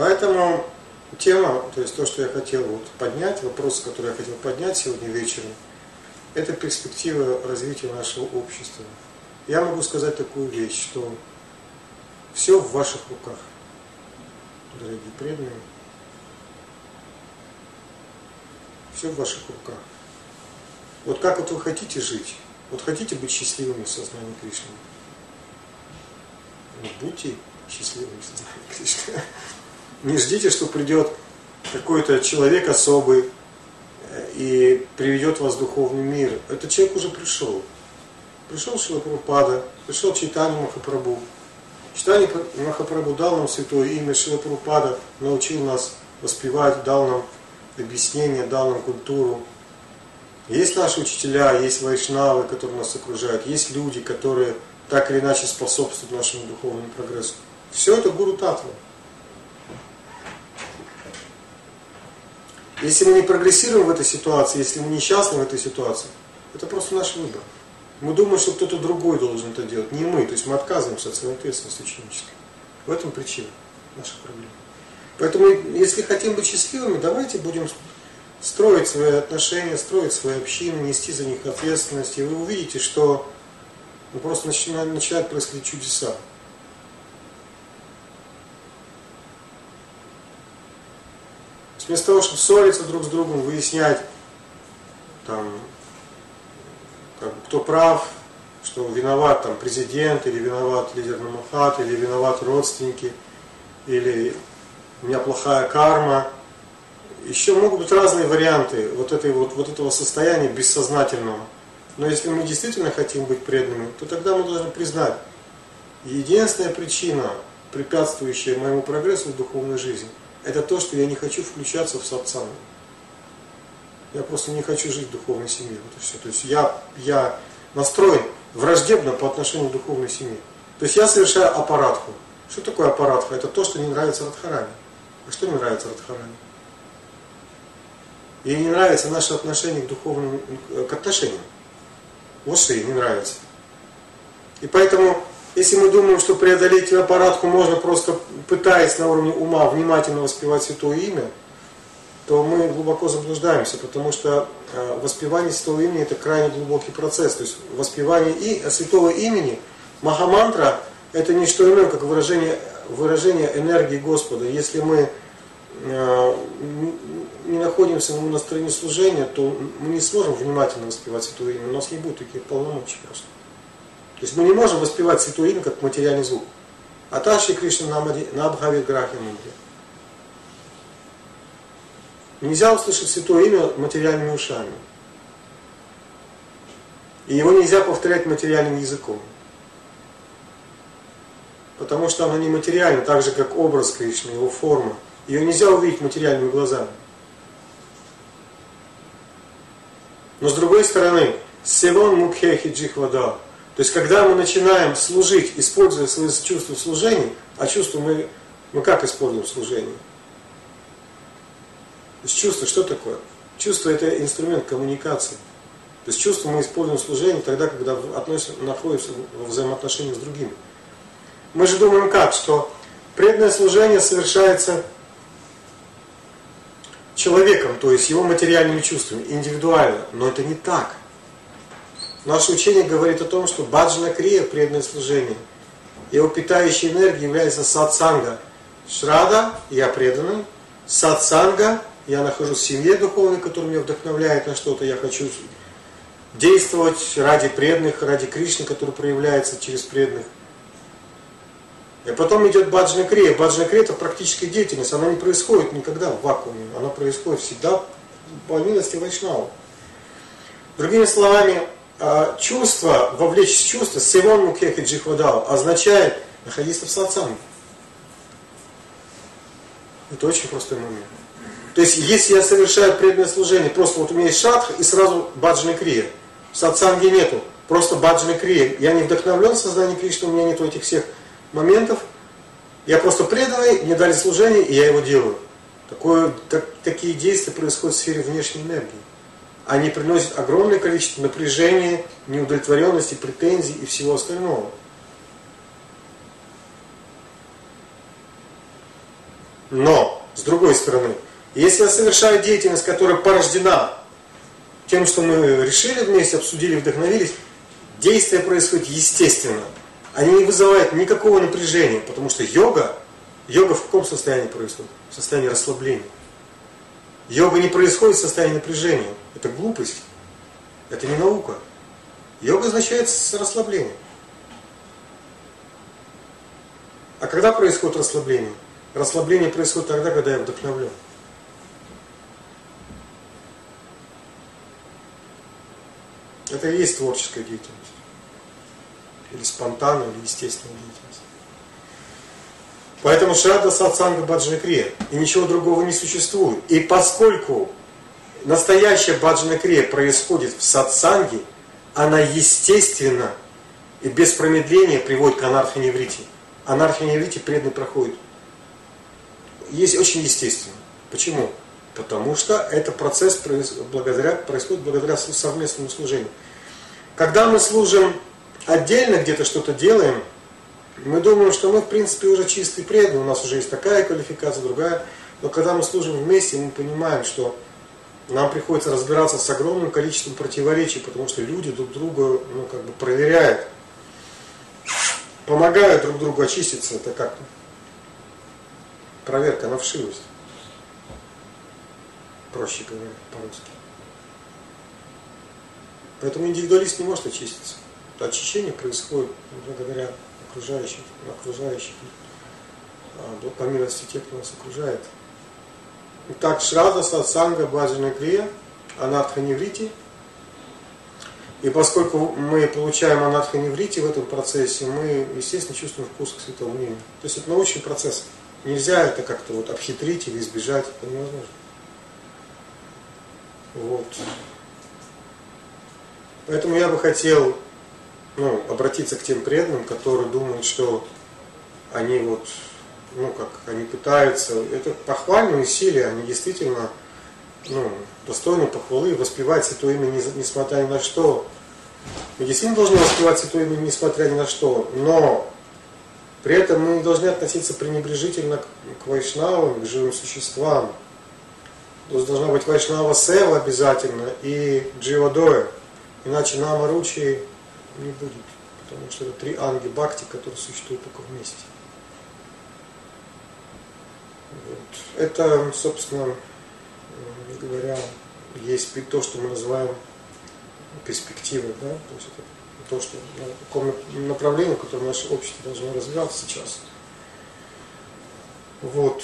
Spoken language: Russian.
Поэтому тема, то есть то, что я хотел вот поднять, вопрос, который я хотел поднять сегодня вечером, это перспектива развития нашего общества. Я могу сказать такую вещь, что все в ваших руках, дорогие преданные. Все в ваших руках. Вот как вот вы хотите жить, вот хотите быть счастливыми в сознании Кришны, вот будьте счастливыми в сознании Кришны. Не ждите, что придет какой-то человек особый э, и приведет вас в духовный мир. Этот человек уже пришел. Пришел Шила Прабхупада, пришел Чайтанья Махапрабху. Чайтанья Махапрабху дал нам святое имя Шила Прабхупада, научил нас воспевать, дал нам объяснение, дал нам культуру. Есть наши учителя, есть вайшнавы, которые нас окружают, есть люди, которые так или иначе способствуют нашему духовному прогрессу. Все это Гуру Татва. Если мы не прогрессируем в этой ситуации, если мы несчастны в этой ситуации, это просто наш выбор. Мы думаем, что кто-то другой должен это делать, не мы. То есть мы отказываемся от своей ответственности ученической. В этом причина наших проблем. Поэтому, если хотим быть счастливыми, давайте будем строить свои отношения, строить свои общины, нести за них ответственность. И вы увидите, что ну, просто начинают, начинают происходить чудеса. Вместо того, чтобы ссориться друг с другом, выяснять, там, как кто прав, что виноват там президент, или виноват лидер Намахат, или виноват родственники, или у меня плохая карма. Еще могут быть разные варианты вот, этой, вот, вот этого состояния бессознательного. Но если мы действительно хотим быть преданными, то тогда мы должны признать, единственная причина, препятствующая моему прогрессу в духовной жизни, это то, что я не хочу включаться в сатсангу. Я просто не хочу жить в духовной семье. Вот и все. То есть я, я настроен враждебно по отношению к духовной семье. То есть я совершаю аппаратку. Что такое аппаратка? Это то, что не нравится Радхарани. А что не нравится Радхарани? Ей не нравится наше отношение к духовным, к отношениям. Вот ей не нравится. И поэтому, если мы думаем, что преодолеть аппаратку можно просто пытаясь на уровне ума внимательно воспевать Святое Имя, то мы глубоко заблуждаемся, потому что э, воспевание Святого Имени это крайне глубокий процесс. То есть воспевание и Святого Имени, Махамантра, это не что иное, как выражение выражение энергии Господа. Если мы э, не находимся на настроении служения, то мы не сможем внимательно воспевать Святое Имя. У нас не будет таких полномочий просто. То есть мы не можем воспевать Святое Имя как материальный звук. Аташи Кришна на Абхави Грахи Мудри. Нельзя услышать Святое Имя материальными ушами. И его нельзя повторять материальным языком потому что она нематериальна, так же как образ Кришны, его форма. Ее нельзя увидеть материальными глазами. Но с другой стороны, севон мукхехи джихвада. То есть, когда мы начинаем служить, используя свои чувства в служении, а чувства мы, мы как используем в служении? То есть чувство что такое? Чувство это инструмент коммуникации. То есть чувство мы используем в служении тогда, когда относим, находимся в взаимоотношениях с другими. Мы же думаем как, что преданное служение совершается человеком, то есть его материальными чувствами, индивидуально. Но это не так. Наше учение говорит о том, что баджана крия, преданное служение, его питающей энергией является сатсанга. Шрада, я преданный, сатсанга, я нахожусь в семье духовной, которая меня вдохновляет на что-то, я хочу действовать ради преданных, ради Кришны, который проявляется через преданных. И потом идет баджна крия. Баджна крия это практическая деятельность. Она не происходит никогда в вакууме. Она происходит всегда по милости Вайшнава. Другими словами, чувство, вовлечь в чувство, севон мукхехи джихвадал, означает находиться в сатсанге. Это очень простой момент. То есть, если я совершаю преданное служение, просто вот у меня есть шатха и сразу баджна крия. В сатсанге нету, просто баджна крия. Я не вдохновлен созданием Кришны, у меня нету этих всех моментов. Я просто преданный, мне дали служение, и я его делаю. Такое, так, такие действия происходят в сфере внешней энергии. Они приносят огромное количество напряжения, неудовлетворенности, претензий и всего остального. Но, с другой стороны, если я совершаю деятельность, которая порождена тем, что мы решили вместе, обсудили, вдохновились, действие происходит естественно. Они не вызывают никакого напряжения, потому что йога, йога в каком состоянии происходит? В состоянии расслабления. Йога не происходит в состоянии напряжения. Это глупость. Это не наука. Йога означает расслабление. А когда происходит расслабление? Расслабление происходит тогда, когда я вдохновлен. Это и есть творческая деятельность. Или спонтанная, или естественная деятельность. Поэтому Шрада Сатсанга Баджана Крия. И ничего другого не существует. И поскольку настоящая Баджана Крия происходит в сатсанге, она естественно и без промедления приводит к анархоневрите. Анархоневрите преданный проходит. Есть очень естественно. Почему? Потому что это процесс благодаря, происходит благодаря совместному служению. Когда мы служим отдельно, где-то что-то делаем, мы думаем, что мы в принципе уже чистый преданный, у нас уже есть такая квалификация, другая. Но когда мы служим вместе, мы понимаем, что нам приходится разбираться с огромным количеством противоречий, потому что люди друг друга ну, как бы проверяют, помогают друг другу очиститься. Это как проверка на вшивость проще говоря, по-русски. Поэтому индивидуалист не может очиститься. Очищение происходит благодаря окружающим, окружающим а, по милости тех, кто нас окружает. Итак, Шрада, Сатсанга, Баджана Крия, Анатханеврити. И поскольку мы получаем Анатханеврити в этом процессе, мы, естественно, чувствуем вкус к святому мнению. То есть это научный процесс. Нельзя это как-то вот обхитрить или избежать, это невозможно. Вот. Поэтому я бы хотел ну, обратиться к тем преданным, которые думают, что они вот, ну как, они пытаются, это похвальные усилия, они действительно ну, достойны похвалы, воспевать Святое Имя несмотря ни на что. Мы действительно должны воспевать Святое Имя несмотря ни на что, но при этом мы не должны относиться пренебрежительно к, к вайшнавам, к живым существам. То есть должна быть Вайшнава Сева обязательно и Дживадоя. Иначе Нама Ручи не будет. Потому что это три анги Бхакти, которые существуют только вместе. Вот. Это, собственно говоря, есть то, что мы называем перспективой. Да? То есть это то, что, на каком направлении, в котором наше общество должно развиваться сейчас. Вот.